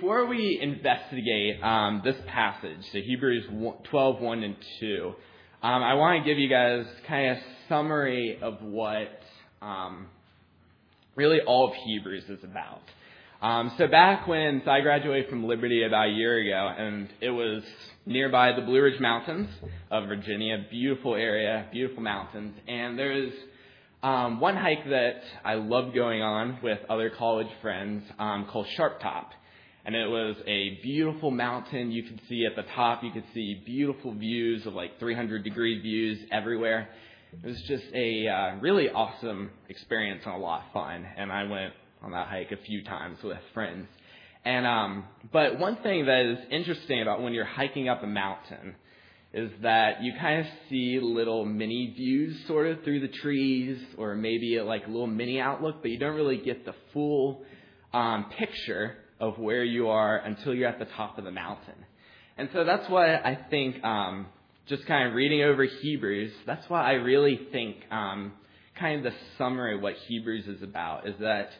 Before we investigate um, this passage, so Hebrews 12, 1 and 2, um, I want to give you guys kind of a summary of what um, really all of Hebrews is about. Um, so back when so I graduated from Liberty about a year ago, and it was nearby the Blue Ridge Mountains of Virginia, beautiful area, beautiful mountains, and there's um, one hike that I loved going on with other college friends um, called Sharp Top and it was a beautiful mountain. You could see at the top, you could see beautiful views of like 300 degree views everywhere. It was just a uh, really awesome experience and a lot of fun. And I went on that hike a few times with friends. And um, but one thing that is interesting about when you're hiking up a mountain is that you kind of see little mini views sort of through the trees, or maybe like a little mini outlook, but you don't really get the full um, picture of where you are until you're at the top of the mountain. And so that's why I think, um, just kind of reading over Hebrews, that's why I really think um, kind of the summary of what Hebrews is about is that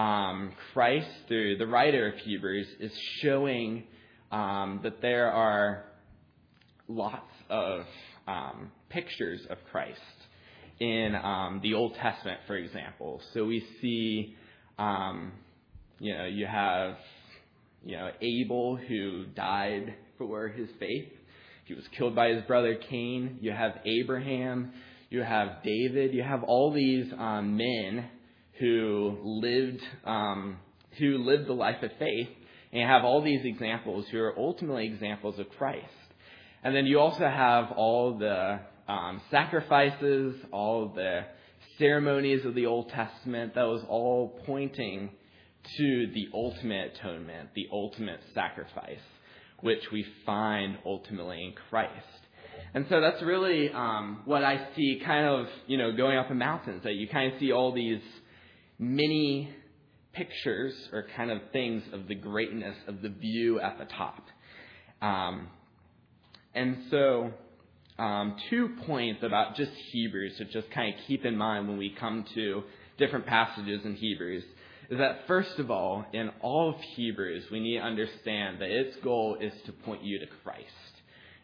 um, Christ, through the writer of Hebrews, is showing um, that there are lots of um, pictures of Christ in um, the Old Testament, for example. So we see um, you know, you have, you know, Abel who died for his faith. He was killed by his brother Cain. You have Abraham. You have David. You have all these um, men who lived um, who lived the life of faith, and you have all these examples who are ultimately examples of Christ. And then you also have all the um, sacrifices, all the ceremonies of the Old Testament. That was all pointing to the ultimate atonement, the ultimate sacrifice, which we find ultimately in Christ. And so that's really um, what I see kind of, you know, going up in mountains, that you kind of see all these mini pictures or kind of things of the greatness of the view at the top. Um, and so, um, two points about just Hebrews to just kind of keep in mind when we come to different passages in Hebrews is that first of all, in all of Hebrews, we need to understand that its goal is to point you to Christ.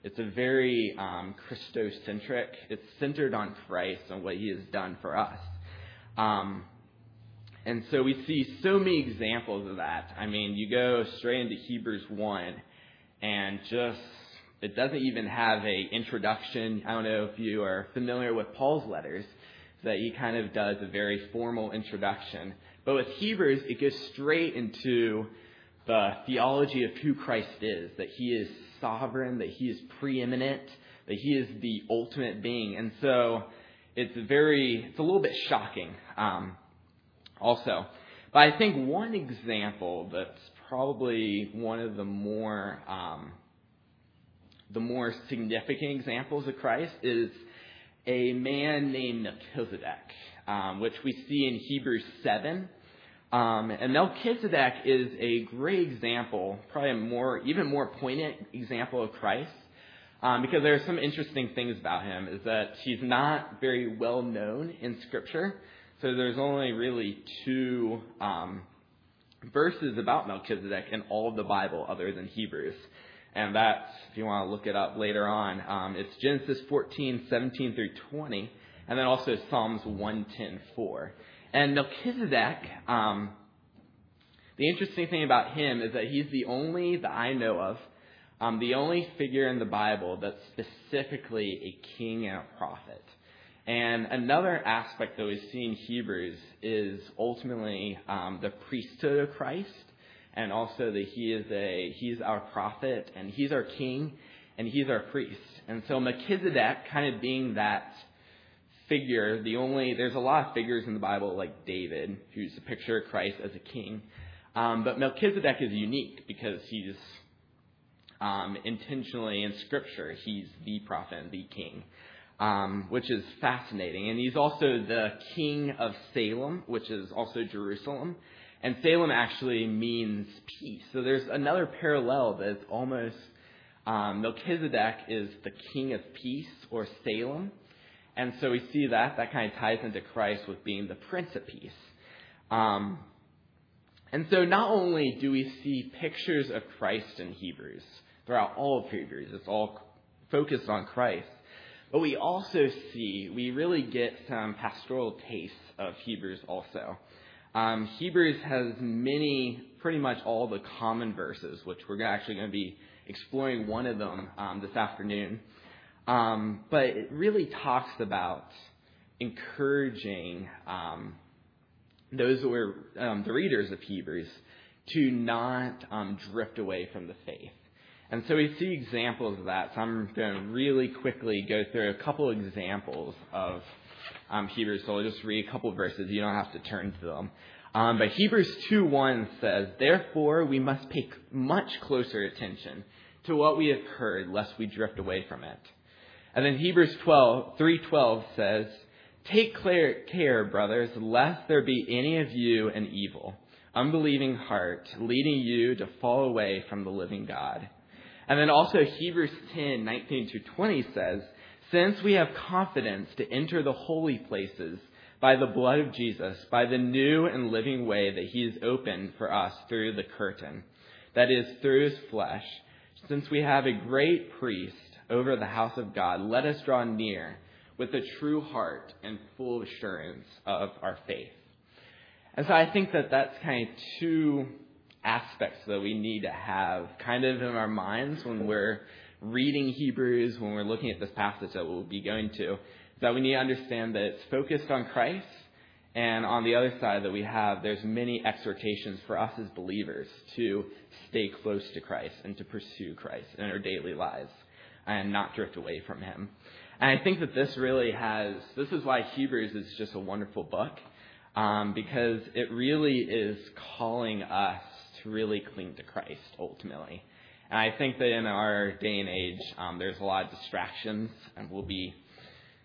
It's a very um, Christocentric. It's centered on Christ and what He has done for us. Um, and so we see so many examples of that. I mean, you go straight into Hebrews 1 and just, it doesn't even have a introduction. I don't know if you are familiar with Paul's letters, that he kind of does a very formal introduction. But with Hebrews, it goes straight into the theology of who Christ is, that he is sovereign, that he is preeminent, that he is the ultimate being. And so it's very, it's a little bit shocking um, also. But I think one example that's probably one of the more, um, the more significant examples of Christ is a man named Melchizedek um, which we see in Hebrews 7. Um, and Melchizedek is a great example, probably a more, even more poignant example of Christ, um, because there are some interesting things about him. Is that he's not very well known in Scripture, so there's only really two um, verses about Melchizedek in all of the Bible, other than Hebrews. And that's, if you want to look it up later on, um, it's Genesis 14, 17 through 20 and then also Psalms 110:4. And Melchizedek, um, the interesting thing about him is that he's the only that I know of, um, the only figure in the Bible that's specifically a king and a prophet. And another aspect that we see in Hebrews is ultimately um, the priesthood of Christ, and also that he is a he's our prophet and he's our king and he's our priest. And so Melchizedek, kind of being that figure, the only, there's a lot of figures in the Bible like David, who's a picture of Christ as a king. Um, but Melchizedek is unique because he's um, intentionally in Scripture, he's the prophet and the king, um, which is fascinating. And he's also the king of Salem, which is also Jerusalem. And Salem actually means peace. So there's another parallel that's almost um, Melchizedek is the king of peace or Salem. And so we see that. That kind of ties into Christ with being the Prince of Peace. Um, And so not only do we see pictures of Christ in Hebrews, throughout all of Hebrews, it's all focused on Christ, but we also see, we really get some pastoral tastes of Hebrews also. Um, Hebrews has many, pretty much all the common verses, which we're actually going to be exploring one of them um, this afternoon. Um, but it really talks about encouraging um, those who are um, the readers of Hebrews to not um, drift away from the faith. And so we see examples of that. So I'm going to really quickly go through a couple examples of um, Hebrews. So I'll just read a couple verses. You don't have to turn to them. Um, but Hebrews 2:1 says, "Therefore we must pay much closer attention to what we have heard, lest we drift away from it." And then Hebrews 12, 3:12 says, Take care, brothers, lest there be any of you an evil, unbelieving heart, leading you to fall away from the living God. And then also Hebrews 10, 19 to 20 says, Since we have confidence to enter the holy places by the blood of Jesus, by the new and living way that he has opened for us through the curtain, that is, through his flesh, since we have a great priest over the house of God, let us draw near with a true heart and full assurance of our faith. And so I think that that's kind of two aspects that we need to have kind of in our minds when we're reading Hebrews, when we're looking at this passage that we'll be going to, that we need to understand that it's focused on Christ. And on the other side that we have, there's many exhortations for us as believers to stay close to Christ and to pursue Christ in our daily lives and not drift away from Him. And I think that this really has, this is why Hebrews is just a wonderful book, um, because it really is calling us to really cling to Christ ultimately. And I think that in our day and age, um, there's a lot of distractions, and we'll be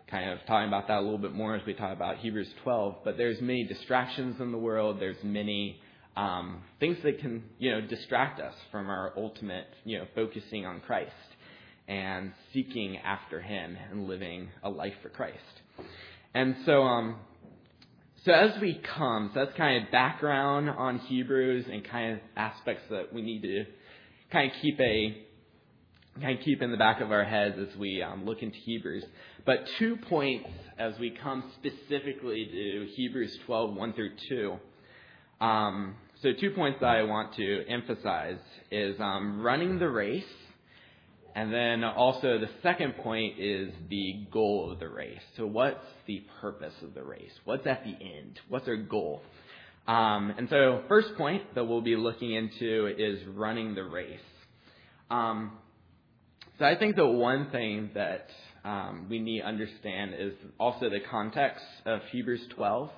kind of talking about that a little bit more as we talk about Hebrews 12. But there's many distractions in the world. There's many um, things that can, you know, distract us from our ultimate, you know, focusing on Christ and seeking after Him and living a life for Christ. And so, um, so as we come, so that's kind of background on Hebrews and kind of aspects that we need to kind of keep a kind of keep in the back of our heads as we um, look into Hebrews. But two points as we come specifically to Hebrews 12, 1 through 2. Um, so two points that I want to emphasize is um, running the race and then also the second point is the goal of the race. So what's the purpose of the race? What's at the end? What's our goal? Um, and so first point that we'll be looking into is running the race. Um, so I think the one thing that um, we need to understand is also the context of Hebrews 12.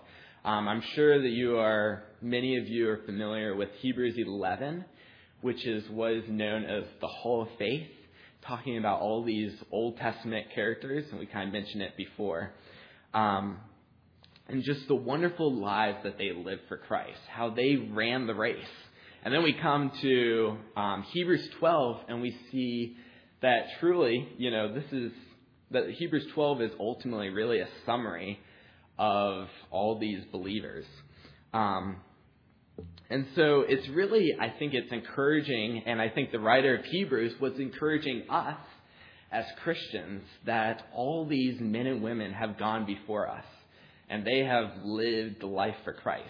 Um, I'm sure that you are, many of you are familiar with Hebrews 11, which is what is known as the Hall of Faith talking about all these Old Testament characters, and we kind of mentioned it before. Um, and just the wonderful lives that they lived for Christ, how they ran the race. And then we come to um, Hebrews 12, and we see that truly, you know, this is that Hebrews 12 is ultimately really a summary of all these believers. Um, and so it's really, I think it's encouraging, and I think the writer of Hebrews was encouraging us as Christians that all these men and women have gone before us, and they have lived the life for Christ.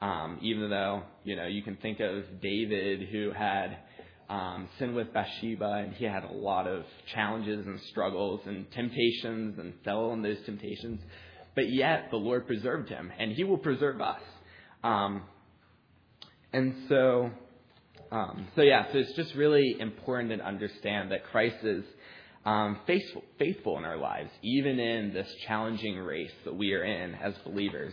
Um, even though, you know, you can think of David who had um, sin with Bathsheba, and he had a lot of challenges and struggles and temptations and fell in those temptations. But yet, the Lord preserved him, and he will preserve us. Um, and so, um, so yeah, so it's just really important to understand that Christ is um, faithful, faithful in our lives, even in this challenging race that we are in as believers.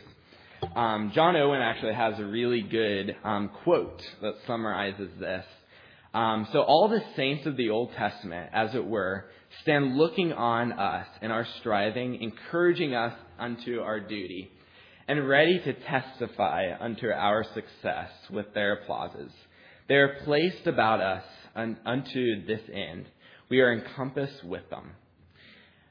Um, John Owen actually has a really good um, quote that summarizes this. Um, so all the saints of the Old Testament, as it were, stand looking on us in our striving, encouraging us unto our duty and ready to testify unto our success with their applauses. They are placed about us unto this end. We are encompassed with them.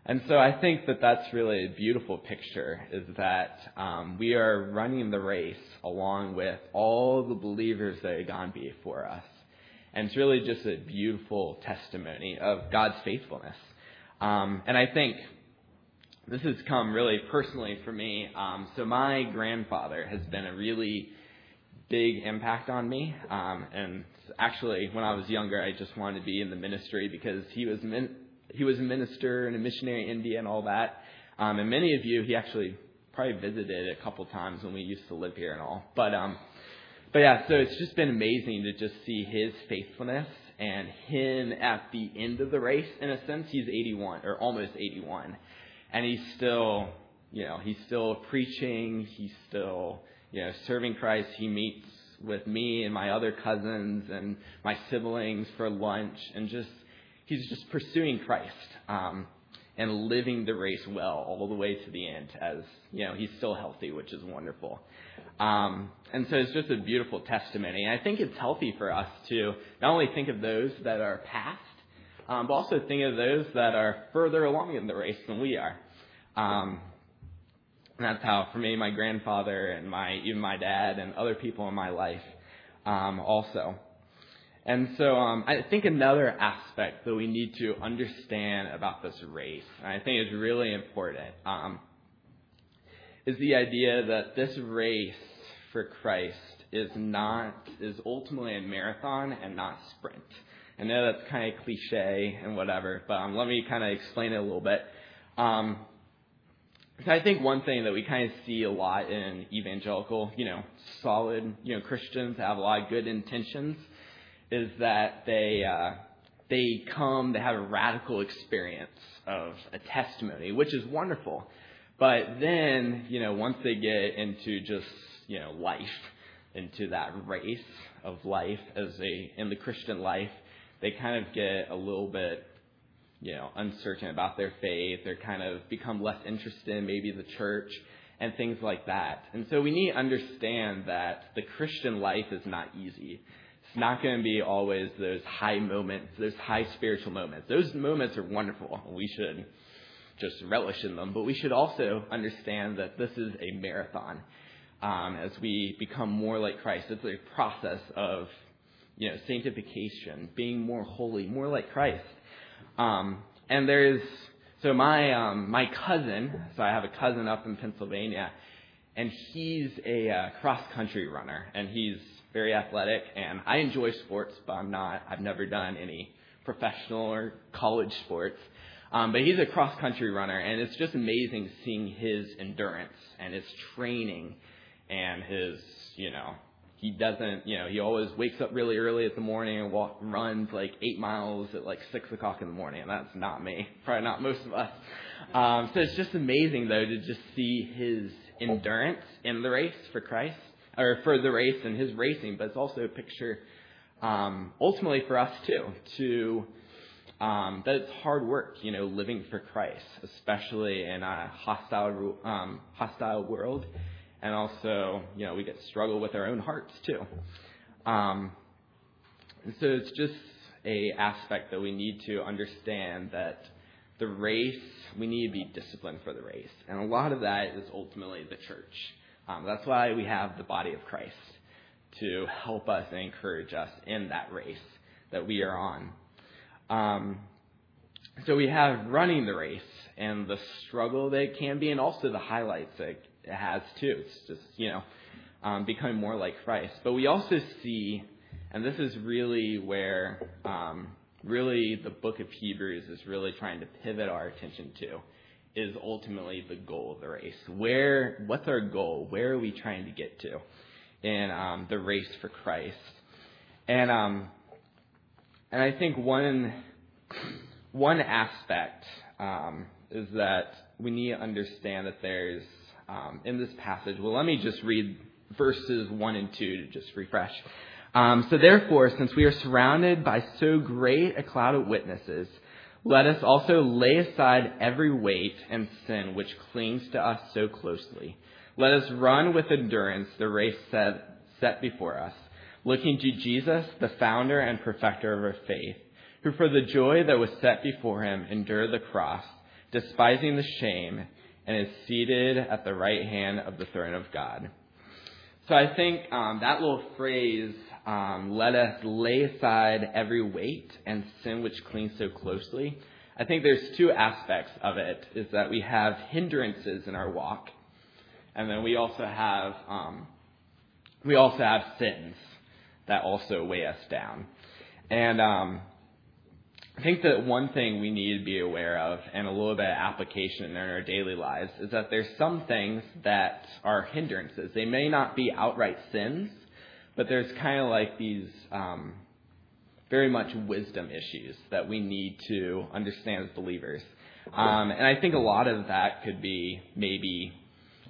And so I think that that's really a beautiful picture is that um, we are running the race along with all the believers that have gone before us. And it's really just a beautiful testimony of God's faithfulness. Um, and I think this has come really personally for me. Um, so my grandfather has been a really big impact on me. Um, and actually, when I was younger, I just wanted to be in the ministry because he was min- he was a minister and a missionary in India and all that. Um, and many of you, he actually probably visited a couple times when we used to live here and all. But um, but yeah, so it's just been amazing to just see his faithfulness and him at the end of the race. In a sense, he's 81 or almost 81, and he's still, you know, he's still preaching. He's still, you know, serving Christ. He meets with me and my other cousins and my siblings for lunch, and just he's just pursuing Christ. Um, and living the race well all the way to the end as you know he's still healthy which is wonderful um, and so it's just a beautiful testimony and i think it's healthy for us to not only think of those that are past um, but also think of those that are further along in the race than we are um, and that's how for me my grandfather and my even my dad and other people in my life um, also and so um, I think another aspect that we need to understand about this race, and I think is really important, um, is the idea that this race for Christ is not is ultimately a marathon and not sprint. I know that's kind of cliche and whatever, but um, let me kind of explain it a little bit. Um, I think one thing that we kind of see a lot in evangelical, you know, solid, you know, Christians have a lot of good intentions is that they uh, they come, they have a radical experience of a testimony, which is wonderful. But then, you know, once they get into just you know life, into that race of life as a in the Christian life, they kind of get a little bit you know uncertain about their faith. They're kind of become less interested in maybe the church and things like that. And so we need to understand that the Christian life is not easy. It's not going to be always those high moments, those high spiritual moments. Those moments are wonderful. We should just relish in them. But we should also understand that this is a marathon. Um, as we become more like Christ, it's a process of you know sanctification, being more holy, more like Christ. Um, and there's so my um, my cousin. So I have a cousin up in Pennsylvania, and he's a uh, cross country runner, and he's very athletic, and I enjoy sports, but I'm not. I've never done any professional or college sports. Um, but he's a cross country runner, and it's just amazing seeing his endurance and his training and his, you know, he doesn't, you know, he always wakes up really early in the morning and walk, runs like eight miles at like six o'clock in the morning, and that's not me, probably not most of us. Um, so it's just amazing though to just see his endurance in the race for Christ or for the race and his racing, but it's also a picture um, ultimately for us too to um, that it's hard work, you know, living for Christ, especially in a hostile um, hostile world, and also you know we get struggle with our own hearts too. Um, so it's just a aspect that we need to understand that the race we need to be disciplined for the race, and a lot of that is ultimately the church. Um, that's why we have the body of Christ to help us and encourage us in that race that we are on. Um, so we have running the race and the struggle that it can be, and also the highlights that has too. It's just you know um, becoming more like Christ. But we also see, and this is really where um, really the book of Hebrews is really trying to pivot our attention to is ultimately the goal of the race. Where, what's our goal? Where are we trying to get to in um, the race for Christ? And um, and I think one one aspect um, is that we need to understand that there's um, in this passage. Well, let me just read verses one and two to just refresh. Um, so therefore, since we are surrounded by so great a cloud of witnesses let us also lay aside every weight and sin which clings to us so closely. Let us run with endurance the race set, set before us, looking to Jesus, the founder and perfecter of our faith, who for the joy that was set before him endured the cross, despising the shame, and is seated at the right hand of the throne of God. So I think um, that little phrase, um, let us lay aside every weight and sin which clings so closely. I think there's two aspects of it, is that we have hindrances in our walk, and then we also have, um, we also have sins that also weigh us down. And um, I think that one thing we need to be aware of, and a little bit of application in our daily lives, is that there's some things that are hindrances. They may not be outright sins, but there's kind of like these um, very much wisdom issues that we need to understand as believers. Um, and I think a lot of that could be maybe,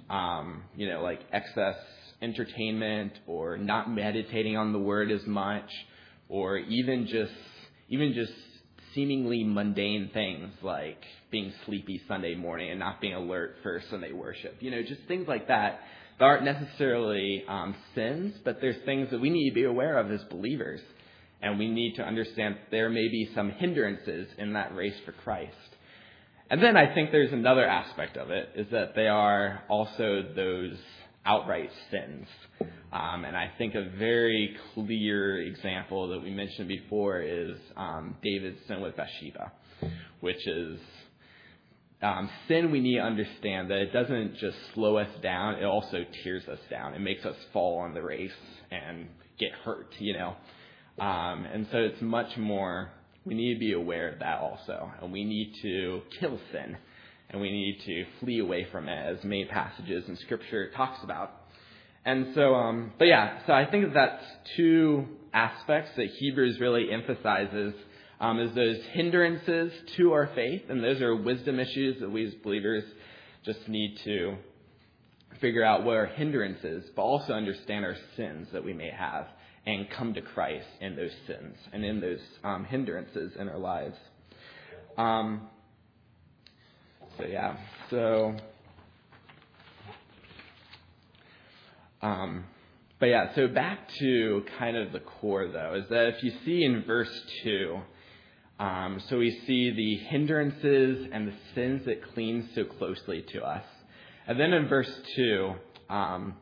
um, you know, like excess entertainment or not meditating on the word as much, or even just even just seemingly mundane things like being sleepy Sunday morning and not being alert for Sunday worship. You know, just things like that that aren't necessarily um, sins, but there's things that we need to be aware of as believers. And we need to understand there may be some hindrances in that race for Christ. And then I think there's another aspect of it, is that they are also those outright sins. Um, and I think a very clear example that we mentioned before is um, David's sin with Bathsheba, which is um, sin we need to understand that it doesn't just slow us down, it also tears us down. It makes us fall on the race and get hurt, you know. Um, and so it's much more, we need to be aware of that also. And we need to kill sin and we need to flee away from it, as many passages in Scripture talks about. And so, um, but yeah, so I think that's two aspects that Hebrews really emphasizes um, is those hindrances to our faith, and those are wisdom issues that we as believers just need to figure out what our hindrances, but also understand our sins that we may have and come to Christ in those sins and in those um, hindrances in our lives. Um, so yeah, so um, but yeah, so back to kind of the core though, is that if you see in verse two, um, so we see the hindrances and the sins that cling so closely to us, and then in verse two, um,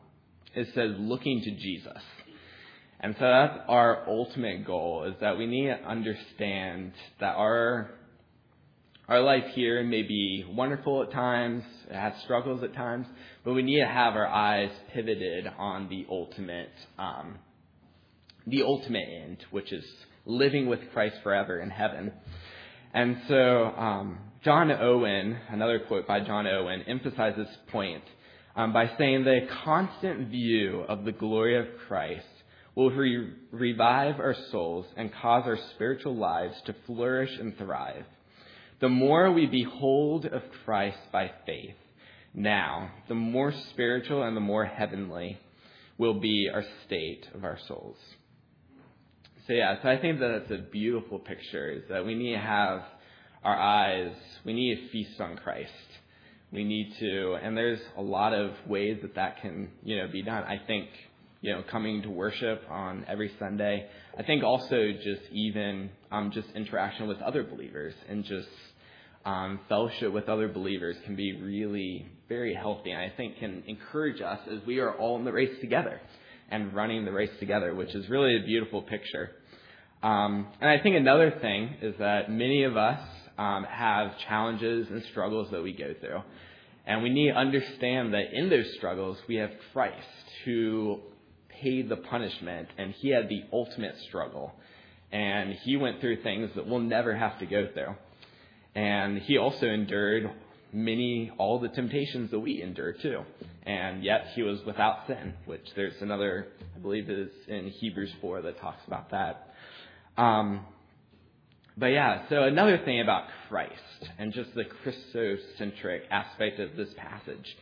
it says looking to Jesus. And so that's our ultimate goal is that we need to understand that our our life here may be wonderful at times, it has struggles at times, but we need to have our eyes pivoted on the ultimate, um, the ultimate end, which is living with Christ forever in heaven. And so, um, John Owen, another quote by John Owen, emphasizes this point um, by saying the constant view of the glory of Christ will re- revive our souls and cause our spiritual lives to flourish and thrive. The more we behold of Christ by faith now, the more spiritual and the more heavenly will be our state of our souls. So yeah, so I think that that's a beautiful picture is that we need to have our eyes, we need to feast on Christ. We need to, and there's a lot of ways that that can, you know, be done. I think, you know, coming to worship on every Sunday. I think also just even um, just interaction with other believers and just um, fellowship with other believers can be really very healthy, and I think can encourage us as we are all in the race together and running the race together, which is really a beautiful picture. Um, and I think another thing is that many of us um, have challenges and struggles that we go through. And we need to understand that in those struggles, we have Christ who paid the punishment, and he had the ultimate struggle. And he went through things that we'll never have to go through. And he also endured many, all the temptations that we endure too. And yet he was without sin, which there's another, I believe is in Hebrews 4 that talks about that. Um, but yeah, so another thing about Christ and just the Christocentric aspect of this passage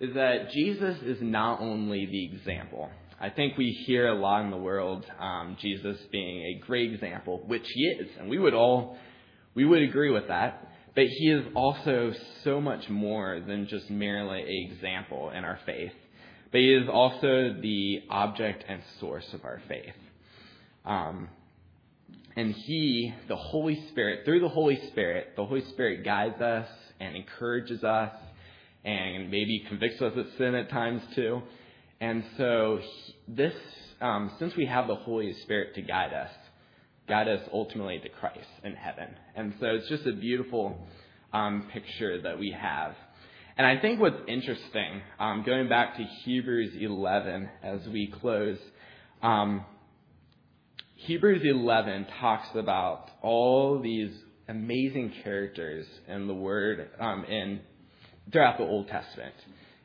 is that Jesus is not only the example. I think we hear a lot in the world um, Jesus being a great example, which he is, and we would all we would agree with that. But he is also so much more than just merely an example in our faith. But he is also the object and source of our faith. Um, and he, the Holy Spirit, through the Holy Spirit, the Holy Spirit guides us and encourages us and maybe convicts us of sin at times too. And so this, um, since we have the Holy Spirit to guide us, guide us ultimately to Christ in heaven. And so it's just a beautiful um, picture that we have. And I think what's interesting, um, going back to Hebrews 11 as we close, um, Hebrews 11 talks about all these amazing characters in the Word um, in throughout the Old Testament.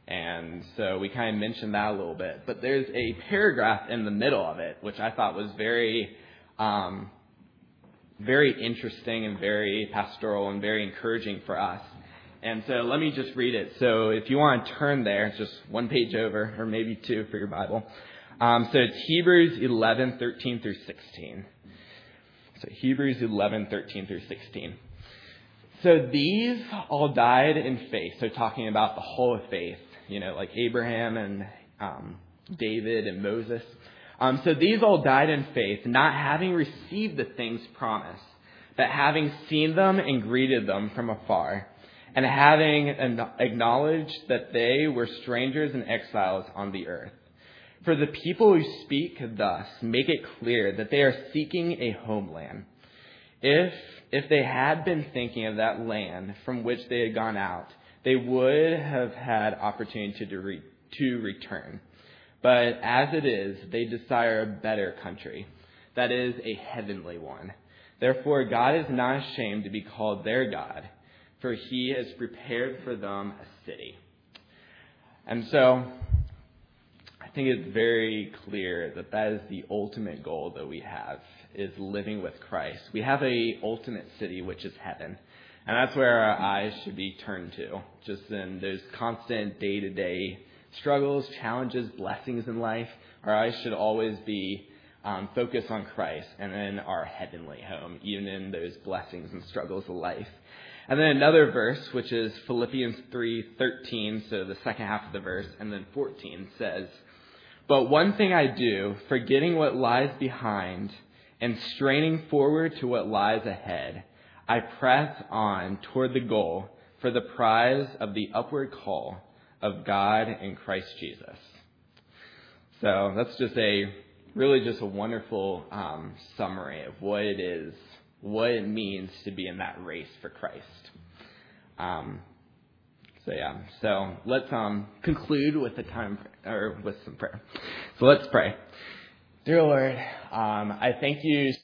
And so we kind of mentioned that a little bit. But there's a paragraph in the middle of it, which I thought was very, um, very interesting and very pastoral and very encouraging for us. And so let me just read it. So if you want to turn there, it's just one page over, or maybe two for your Bible. Um, so it's Hebrews 11, 13 through 16. So Hebrews 11, 13 through 16. So these all died in faith. So talking about the whole of faith you know, like Abraham and um, David and Moses. Um, so these all died in faith, not having received the things promised, but having seen them and greeted them from afar, and having acknowledged that they were strangers and exiles on the earth. For the people who speak thus make it clear that they are seeking a homeland. If, if they had been thinking of that land from which they had gone out, they would have had opportunity to, re- to return. But as it is, they desire a better country, that is, a heavenly one. Therefore, God is not ashamed to be called their God, for he has prepared for them a city. And so, I think it's very clear that that is the ultimate goal that we have, is living with Christ. We have a ultimate city, which is heaven. And that's where our eyes should be turned to, just in those constant day to day struggles, challenges, blessings in life. Our eyes should always be um, focused on Christ and then our heavenly home, even in those blessings and struggles of life. And then another verse, which is Philippians 3:13, so the second half of the verse, and then 14 says, "But one thing I do, forgetting what lies behind and straining forward to what lies ahead." I press on toward the goal for the prize of the upward call of God in Christ Jesus. So that's just a really just a wonderful um, summary of what it is, what it means to be in that race for Christ. Um, so yeah, so let's um, conclude with the time or with some prayer. So let's pray. Dear Lord, um, I thank you.